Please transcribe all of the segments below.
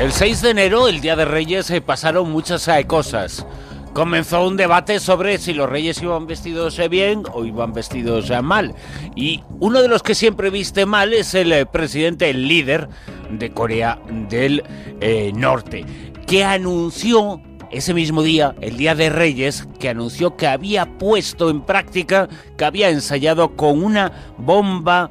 El 6 de enero, el Día de Reyes, se pasaron muchas eh, cosas. Comenzó un debate sobre si los reyes iban vestidos eh, bien o iban vestidos eh, mal. Y uno de los que siempre viste mal es el presidente, el líder de Corea del Norte, que anunció ese mismo día, el Día de Reyes, que anunció que había puesto en práctica, que había ensayado con una bomba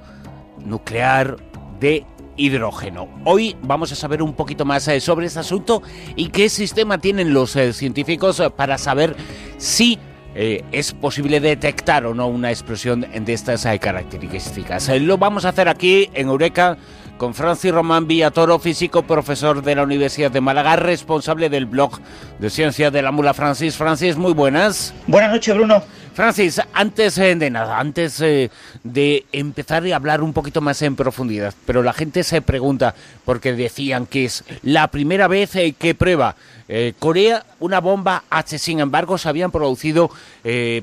nuclear de hidrógeno. Hoy vamos a saber un poquito más eh, sobre este asunto y qué sistema tienen los eh, científicos eh, para saber si es posible detectar o no una explosión de estas características. lo vamos a hacer aquí en Eureka con Francis Román Villatoro, físico, profesor de la Universidad de Málaga, responsable del blog de Ciencia de la Mula Francis. Francis, muy buenas. Buenas noches, Bruno. Francis, antes eh, de nada, antes eh, de empezar a hablar un poquito más en profundidad, pero la gente se pregunta, porque decían que es la primera vez eh, que prueba Corea una bomba H, sin embargo se habían producido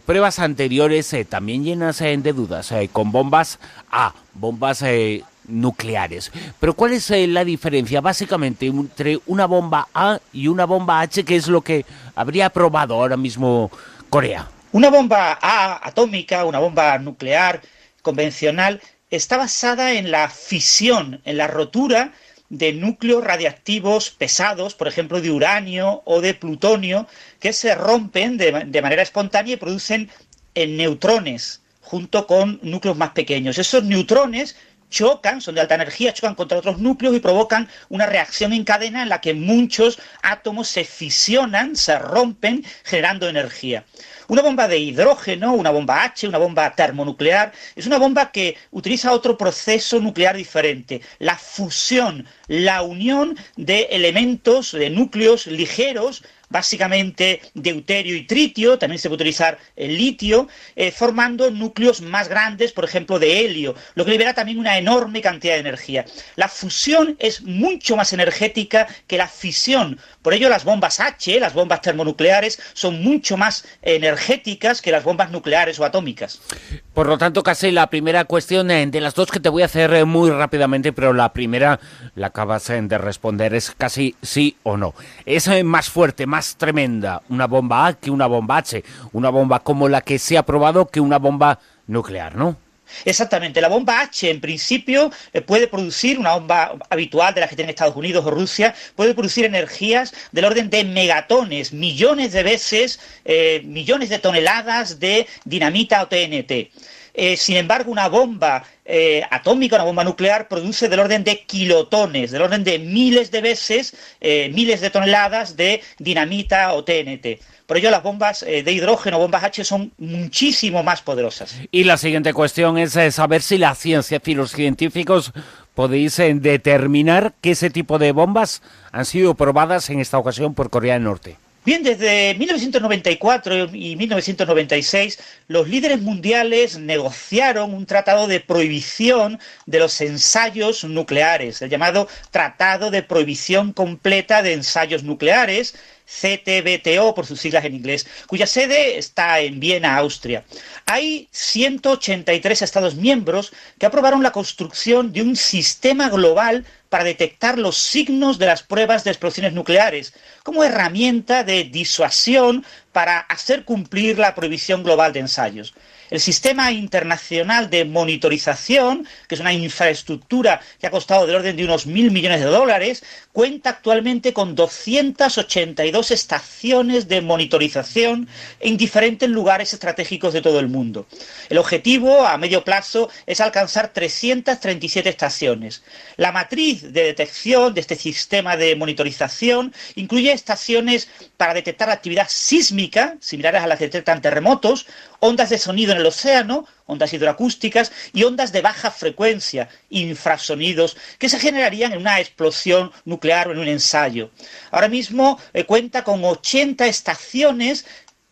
pruebas anteriores también llenas de dudas, con bombas A, bombas nucleares. Pero ¿cuál es la diferencia básicamente entre una bomba A y una bomba H, que es lo que habría probado ahora mismo Corea? Una bomba A atómica, una bomba nuclear convencional, está basada en la fisión, en la rotura de núcleos radiactivos pesados, por ejemplo, de uranio o de plutonio, que se rompen de, de manera espontánea y producen neutrones junto con núcleos más pequeños. Esos neutrones chocan, son de alta energía, chocan contra otros núcleos y provocan una reacción en cadena en la que muchos átomos se fisionan, se rompen, generando energía. Una bomba de hidrógeno, una bomba H, una bomba termonuclear, es una bomba que utiliza otro proceso nuclear diferente, la fusión, la unión de elementos, de núcleos ligeros básicamente deuterio y tritio, también se puede utilizar el litio, eh, formando núcleos más grandes, por ejemplo, de helio, lo que libera también una enorme cantidad de energía. La fusión es mucho más energética que la fisión, por ello las bombas H, las bombas termonucleares, son mucho más energéticas que las bombas nucleares o atómicas. Por lo tanto, casi la primera cuestión eh, de las dos que te voy a hacer eh, muy rápidamente, pero la primera la acabas de responder, es casi sí o no. Es más fuerte, más tremenda una bomba A que una bomba H, una bomba como la que se ha probado que una bomba nuclear, ¿no? Exactamente, la bomba H en principio eh, puede producir, una bomba habitual de las que tienen Estados Unidos o Rusia, puede producir energías del orden de megatones, millones de veces, eh, millones de toneladas de dinamita o TNT. Eh, sin embargo, una bomba eh, atómica, una bomba nuclear, produce del orden de kilotones, del orden de miles de veces, eh, miles de toneladas de dinamita o TNT. Por ello, las bombas de hidrógeno, bombas H, son muchísimo más poderosas. Y la siguiente cuestión es saber si la ciencia, y los científicos podéis determinar que ese tipo de bombas han sido probadas en esta ocasión por Corea del Norte. Bien, desde 1994 y 1996, los líderes mundiales negociaron un tratado de prohibición de los ensayos nucleares, el llamado Tratado de Prohibición Completa de Ensayos Nucleares, CTBTO por sus siglas en inglés, cuya sede está en Viena, Austria. Hay 183 Estados miembros que aprobaron la construcción de un sistema global para detectar los signos de las pruebas de explosiones nucleares, como herramienta de disuasión para hacer cumplir la prohibición global de ensayos. El Sistema Internacional de Monitorización, que es una infraestructura que ha costado del orden de unos mil millones de dólares, cuenta actualmente con 282 estaciones de monitorización en diferentes lugares estratégicos de todo el mundo. El objetivo a medio plazo es alcanzar 337 estaciones. La matriz de detección de este sistema de monitorización incluye estaciones para detectar actividad sísmica, similares a las que detectan terremotos, ondas de sonido en el océano, ondas hidroacústicas y ondas de baja frecuencia, infrasonidos, que se generarían en una explosión nuclear o en un ensayo. Ahora mismo eh, cuenta con 80 estaciones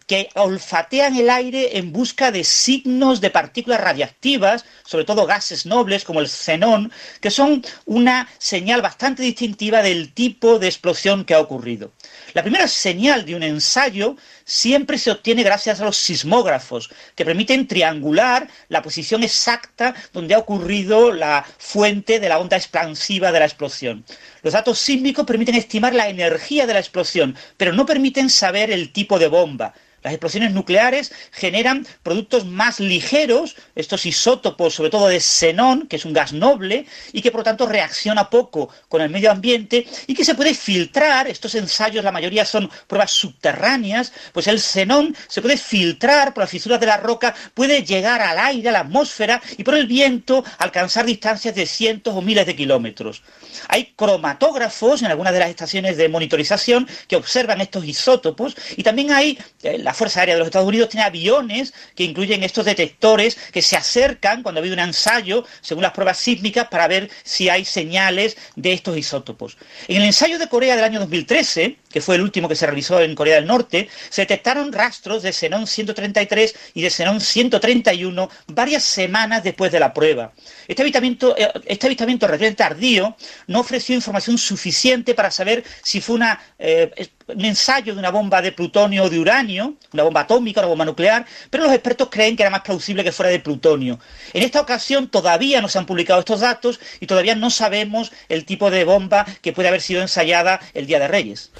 que olfatean el aire en busca de signos de partículas radiactivas, sobre todo gases nobles como el xenón, que son una señal bastante distintiva del tipo de explosión que ha ocurrido. La primera señal de un ensayo siempre se obtiene gracias a los sismógrafos, que permiten triangular la posición exacta donde ha ocurrido la fuente de la onda expansiva de la explosión. Los datos sísmicos permiten estimar la energía de la explosión, pero no permiten saber el tipo de bomba. Las explosiones nucleares generan productos más ligeros, estos isótopos, sobre todo de xenón, que es un gas noble, y que por lo tanto reacciona poco con el medio ambiente, y que se puede filtrar, estos ensayos la mayoría son pruebas subterráneas, pues el xenón se puede filtrar por las fisuras de la roca, puede llegar al aire, a la atmósfera, y por el viento alcanzar distancias de cientos o miles de kilómetros. Hay cromatógrafos en algunas de las estaciones de monitorización que observan estos isótopos, y también hay eh, la Fuerza Aérea de los Estados Unidos tiene aviones que incluyen estos detectores que se acercan cuando ha habido un ensayo, según las pruebas sísmicas, para ver si hay señales de estos isótopos. En el ensayo de Corea del año 2013, que fue el último que se realizó en Corea del Norte, se detectaron rastros de xenón 133 y de xenón 131 varias semanas después de la prueba. Este avistamiento, eh, este avistamiento relativamente tardío no ofreció información suficiente para saber si fue eh, un ensayo de una bomba de plutonio o de uranio, una bomba atómica, una bomba nuclear, pero los expertos creen que era más plausible que fuera de plutonio. En esta ocasión todavía no se han publicado estos datos y todavía no sabemos el tipo de bomba que puede haber sido ensayada el Día de Reyes.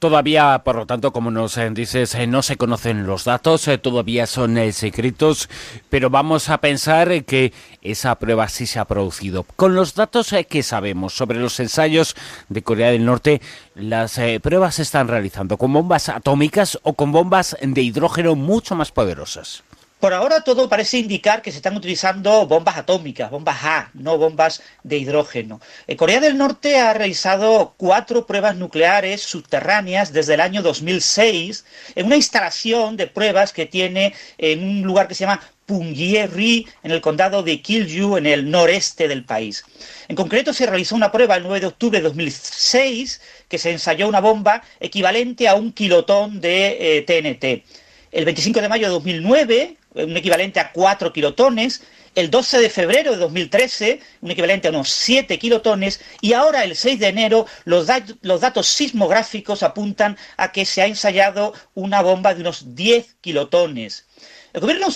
Todavía, por lo tanto, como nos eh, dices, eh, no se conocen los datos, eh, todavía son secretos, pero vamos a pensar que esa prueba sí se ha producido. Con los datos que sabemos sobre los ensayos de Corea del Norte, las pruebas se están realizando con bombas atómicas o con bombas de hidrógeno mucho más poderosas. Por ahora todo parece indicar que se están utilizando bombas atómicas, bombas A, no bombas de hidrógeno. Eh, Corea del Norte ha realizado cuatro pruebas nucleares subterráneas desde el año 2006 en una instalación de pruebas que tiene en un lugar que se llama Punggye-ri, en el condado de Kilju, en el noreste del país. En concreto, se realizó una prueba el 9 de octubre de 2006 que se ensayó una bomba equivalente a un kilotón de TNT. Eh, el 25 de mayo de 2009, un equivalente a 4 kilotones, el 12 de febrero de 2013, un equivalente a unos 7 kilotones, y ahora el 6 de enero los, los, datos sismográficos apuntan a que se ha ensayado una bomba de unos 10 kilotones. El gobierno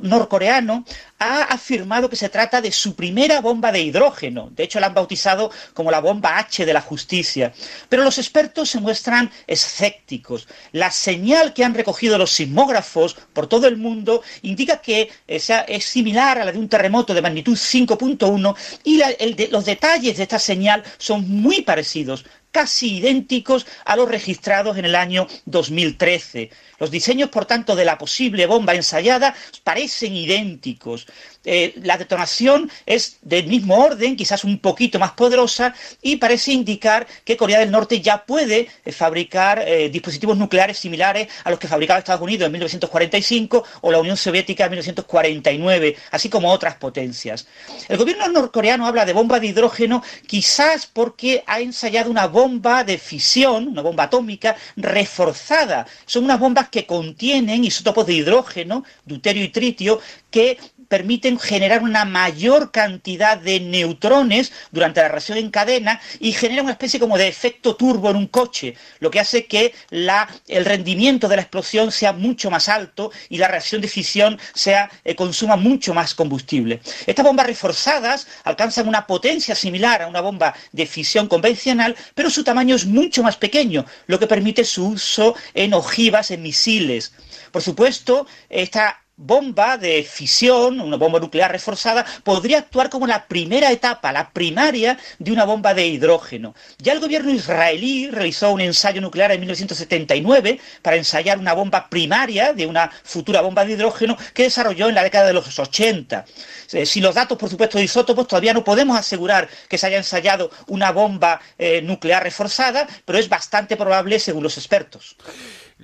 norcoreano ha afirmado que se trata de su primera bomba de hidrógeno. De hecho, la han bautizado como la bomba H de la justicia. Pero los expertos se muestran escépticos. La señal que han recogido los sismógrafos por todo el mundo indica que es similar a la de un terremoto de magnitud 5.1 y los detalles de esta señal son muy parecidos casi idénticos a los registrados en el año 2013. Los diseños, por tanto, de la posible bomba ensayada parecen idénticos. Eh, la detonación es del mismo orden, quizás un poquito más poderosa, y parece indicar que Corea del Norte ya puede eh, fabricar eh, dispositivos nucleares similares a los que fabricaba Estados Unidos en 1945 o la Unión Soviética en 1949, así como otras potencias. El gobierno norcoreano habla de bomba de hidrógeno quizás porque ha ensayado una bomba de fisión, una bomba atómica reforzada. Son unas bombas que contienen isótopos de hidrógeno, deuterio y tritio, que permiten generar una mayor cantidad de neutrones durante la reacción en cadena y genera una especie como de efecto turbo en un coche, lo que hace que el rendimiento de la explosión sea mucho más alto y la reacción de fisión sea, eh, consuma mucho más combustible. Estas bombas reforzadas alcanzan una potencia similar a una bomba de fisión convencional, pero su tamaño es mucho más pequeño, lo que permite su uso en ojivas, en misiles. Por supuesto, esta bomba de fisión, una bomba nuclear reforzada, podría actuar como la primera etapa, la primaria de una bomba de hidrógeno. Ya el gobierno israelí realizó un ensayo nuclear en 1979 para ensayar una bomba primaria de una futura bomba de hidrógeno que desarrolló en la década de los 80. Eh, si los datos, por supuesto, de isótopos, todavía no podemos asegurar que se haya ensayado una bomba eh, nuclear reforzada, pero es bastante probable según los expertos.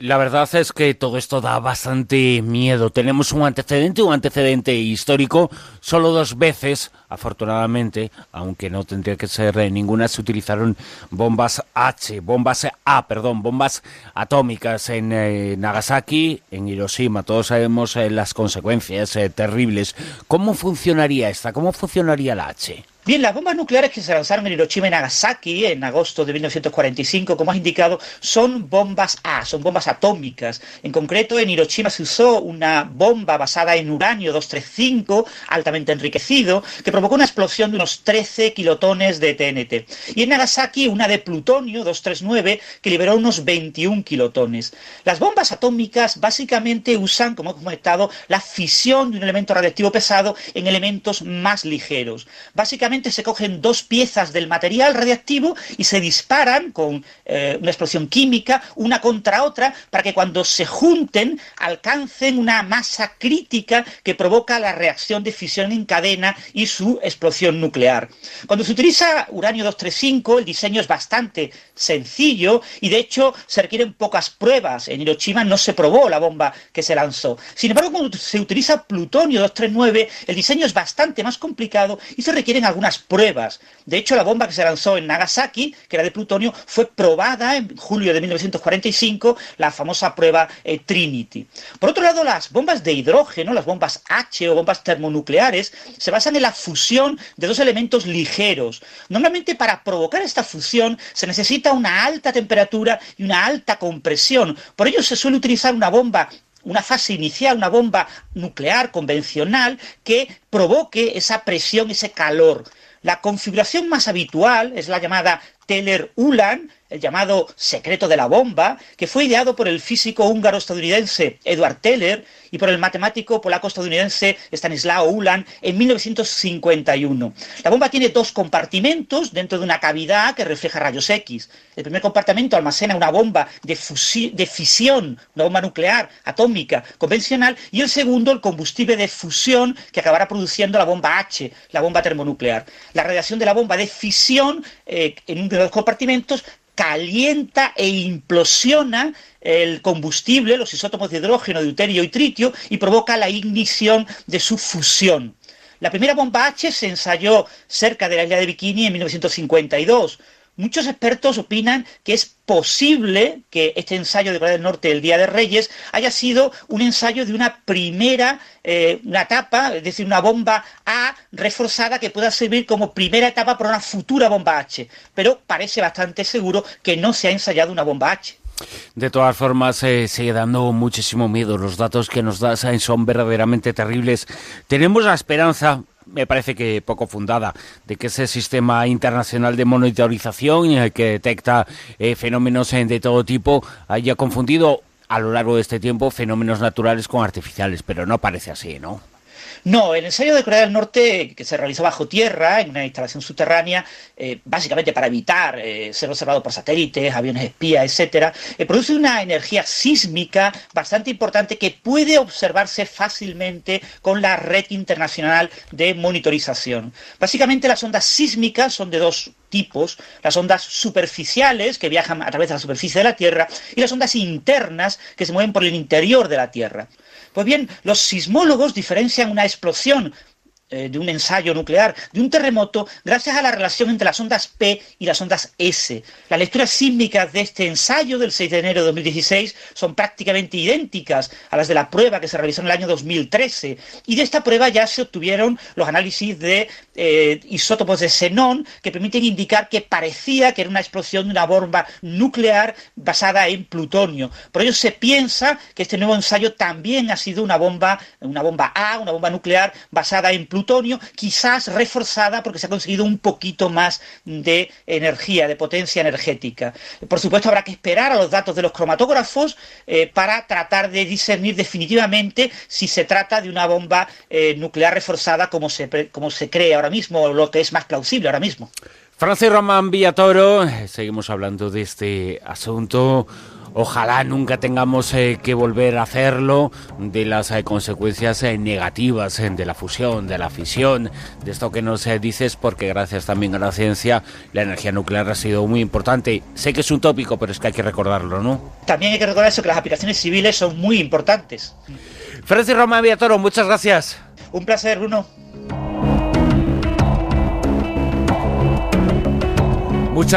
La verdad es que todo esto da bastante miedo. Tenemos un antecedente, un antecedente histórico. Solo dos veces, afortunadamente, aunque no tendría que ser ninguna, se utilizaron bombas H, bombas A, perdón, bombas atómicas en eh, Nagasaki, en Hiroshima. Todos sabemos eh, las consecuencias eh, terribles. ¿Cómo funcionaría esta? ¿Cómo funcionaría la H? Bien, las bombas nucleares que se lanzaron en Hiroshima y Nagasaki en agosto de 1945, como has indicado, son bombas A, son bombas atómicas. En concreto, en Hiroshima se usó una bomba basada en uranio 235, altamente enriquecido, que provocó una explosión de unos 13 kilotones de TNT. Y en Nagasaki una de plutonio 239, que liberó unos 21 kilotones. Las bombas atómicas básicamente usan, como hemos comentado, la fisión de un elemento radiactivo pesado en elementos más ligeros. Básicamente se cogen dos piezas del material radiactivo y se disparan con eh, una explosión química una contra otra para que cuando se junten alcancen una masa crítica que provoca la reacción de fisión en cadena y su explosión nuclear. Cuando se utiliza uranio 235 el diseño es bastante sencillo y de hecho se requieren pocas pruebas. En Hiroshima no se probó la bomba que se lanzó. Sin embargo, cuando se utiliza plutonio 239 el diseño es bastante más complicado y se requieren algunas pruebas. De hecho, la bomba que se lanzó en Nagasaki, que era de plutonio, fue probada en julio de 1945, la famosa prueba eh, Trinity. Por otro lado, las bombas de hidrógeno, las bombas H o bombas termonucleares, se basan en la fusión de dos elementos ligeros. Normalmente para provocar esta fusión se necesita una alta temperatura y una alta compresión. Por ello se suele utilizar una bomba una fase inicial, una bomba nuclear convencional que provoque esa presión, ese calor. La configuración más habitual es la llamada Teller-Ulan, el llamado secreto de la bomba, que fue ideado por el físico húngaro-estadounidense Edward Teller y por el matemático polaco-estadounidense Stanislao Ulan en 1951. La bomba tiene dos compartimentos dentro de una cavidad que refleja rayos X. El primer compartimento almacena una bomba de, de fisión, una bomba nuclear atómica convencional, y el segundo el combustible de fusión que acabará produciendo la bomba H, la bomba termonuclear. La radiación de la bomba de fisión eh, en un de los compartimentos calienta e implosiona el combustible, los isótopos de hidrógeno, deuterio y tritio, y provoca la ignición de su fusión. La primera bomba H se ensayó cerca de la isla de Bikini en 1952. Muchos expertos opinan que es posible que este ensayo de Corea del Norte, el Día de Reyes, haya sido un ensayo de una primera eh, una etapa, es decir, una bomba A reforzada que pueda servir como primera etapa para una futura bomba H. Pero parece bastante seguro que no se ha ensayado una bomba H. De todas formas, eh, sigue dando muchísimo miedo. Los datos que nos das son verdaderamente terribles. Tenemos la esperanza, me parece que poco fundada, de que ese sistema internacional de monitorización que detecta eh, fenómenos eh, de todo tipo haya confundido a lo largo de este tiempo fenómenos naturales con artificiales, pero no parece así, ¿no? No, el ensayo de Corea del Norte, que se realizó bajo tierra, en una instalación subterránea, eh, básicamente para evitar eh, ser observado por satélites, aviones espías, etcétera, eh, produce una energía sísmica bastante importante que puede observarse fácilmente con la red internacional de monitorización. Básicamente las ondas sísmicas son de dos tipos, las ondas superficiales que viajan a través de la superficie de la Tierra y las ondas internas que se mueven por el interior de la Tierra. Pues bien, los sismólogos diferencian una explosión eh, de un ensayo nuclear, de un terremoto, gracias a la relación entre las ondas P y las ondas S. Las lecturas sísmicas de este ensayo del 6 de enero de 2016 son prácticamente idénticas a las de la prueba que se realizó en el año 2013. Y de esta prueba ya se obtuvieron los análisis de eh, isótopos de xenón que permiten indicar que parecía que era una explosión de una bomba nuclear basada en plutonio. Por ello se piensa que este nuevo ensayo también ha sido una bomba, una bomba A, una bomba nuclear basada en plutonio plutonio, quizás reforzada porque se ha conseguido un poquito más de energía, de potencia energética. Por supuesto, habrá que esperar a los datos de los cromatógrafos eh, para tratar de discernir definitivamente si se trata de una bomba eh, nuclear reforzada como se, como se cree ahora mismo, o lo que es más plausible ahora mismo. Francis Román Villatoro, eh, seguimos hablando de este asunto. Ojalá nunca tengamos eh, que volver a hacerlo de las eh, consecuencias eh, negativas de la fusión, de la fisión, de esto que nos dices, porque gracias también a la ciencia la energía nuclear ha sido muy importante. Sé que es un tópico, pero es que hay que recordarlo, ¿no? También hay que recordar eso, que las aplicaciones civiles son muy importantes. Francis Román Villatoro, muchas gracias. Un placer, Bruno. Muchas